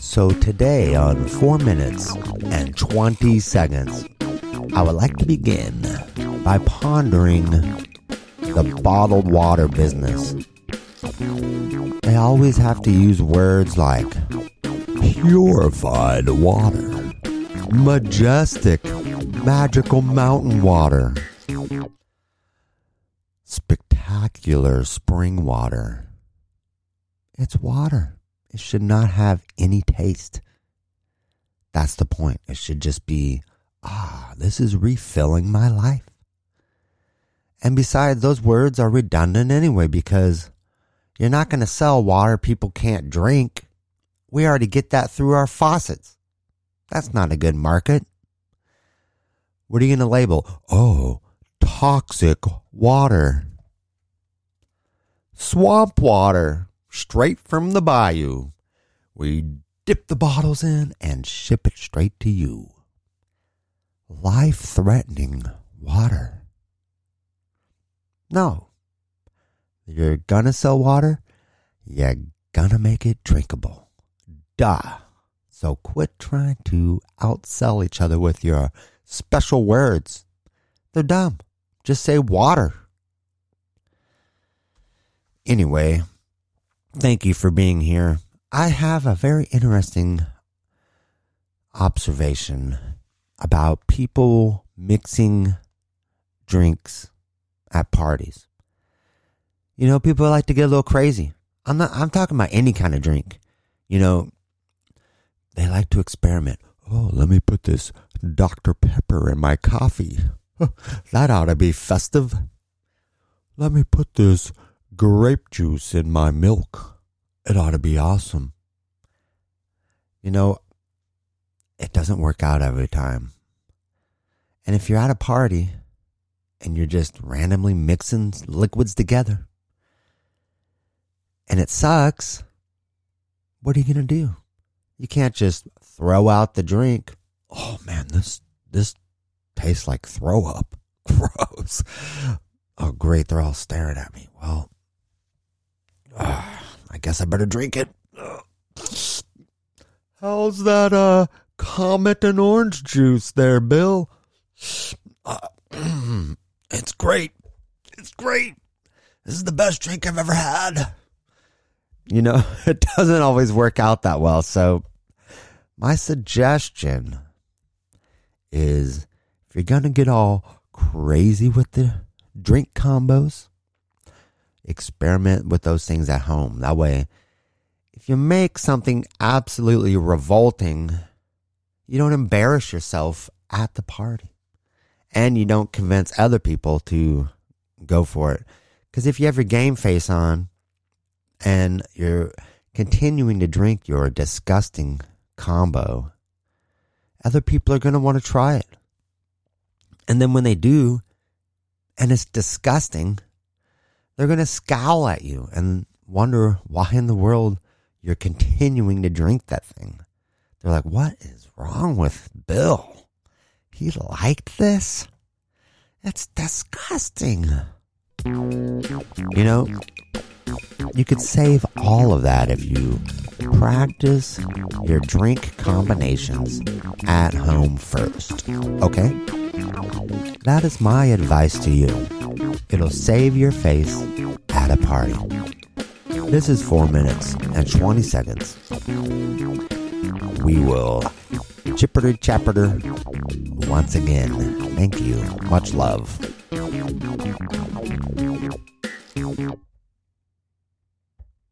So today on 4 minutes and 20 seconds, I would like to begin by pondering the bottled water business. They always have to use words like purified water, majestic, magical mountain water, spectacular spring water. It's water. It should not have any taste. That's the point. It should just be, ah, this is refilling my life. And besides, those words are redundant anyway because you're not going to sell water people can't drink. We already get that through our faucets. That's not a good market. What are you going to label? Oh, toxic water. Swamp water straight from the bayou. We dip the bottles in and ship it straight to you. Life threatening water. No. You're gonna sell water, you're gonna make it drinkable. Duh. So quit trying to outsell each other with your special words. They're dumb. Just say water. Anyway, thank you for being here. I have a very interesting observation about people mixing drinks at parties. You know, people like to get a little crazy. I'm not I'm talking about any kind of drink. You know, they like to experiment. Oh, let me put this Dr. Pepper in my coffee. that ought to be festive. Let me put this grape juice in my milk. It ought to be awesome. You know, it doesn't work out every time. And if you're at a party and you're just randomly mixing liquids together and it sucks, what are you going to do? You can't just throw out the drink. Oh man, this this tastes like throw up. Gross. Oh great, they're all staring at me. Well, guess I better drink it. How's that uh comet and orange juice there, Bill? Uh, it's great. It's great. This is the best drink I've ever had. You know, it doesn't always work out that well. So, my suggestion is if you're going to get all crazy with the drink combos, experiment with those things at home. That way, if you make something absolutely revolting, you don't embarrass yourself at the party and you don't convince other people to go for it. Because if you have your game face on and you're continuing to drink your disgusting combo, other people are going to want to try it. And then when they do, and it's disgusting, they're going to scowl at you and wonder why in the world you're continuing to drink that thing. They're like, what is wrong with Bill? He liked this? It's disgusting. You know, you could save all of that if you practice your drink combinations at home first. Okay? That is my advice to you. It'll save your face at a party. This is 4 minutes and 20 seconds. We will chipper chapper once again. Thank you. Much love.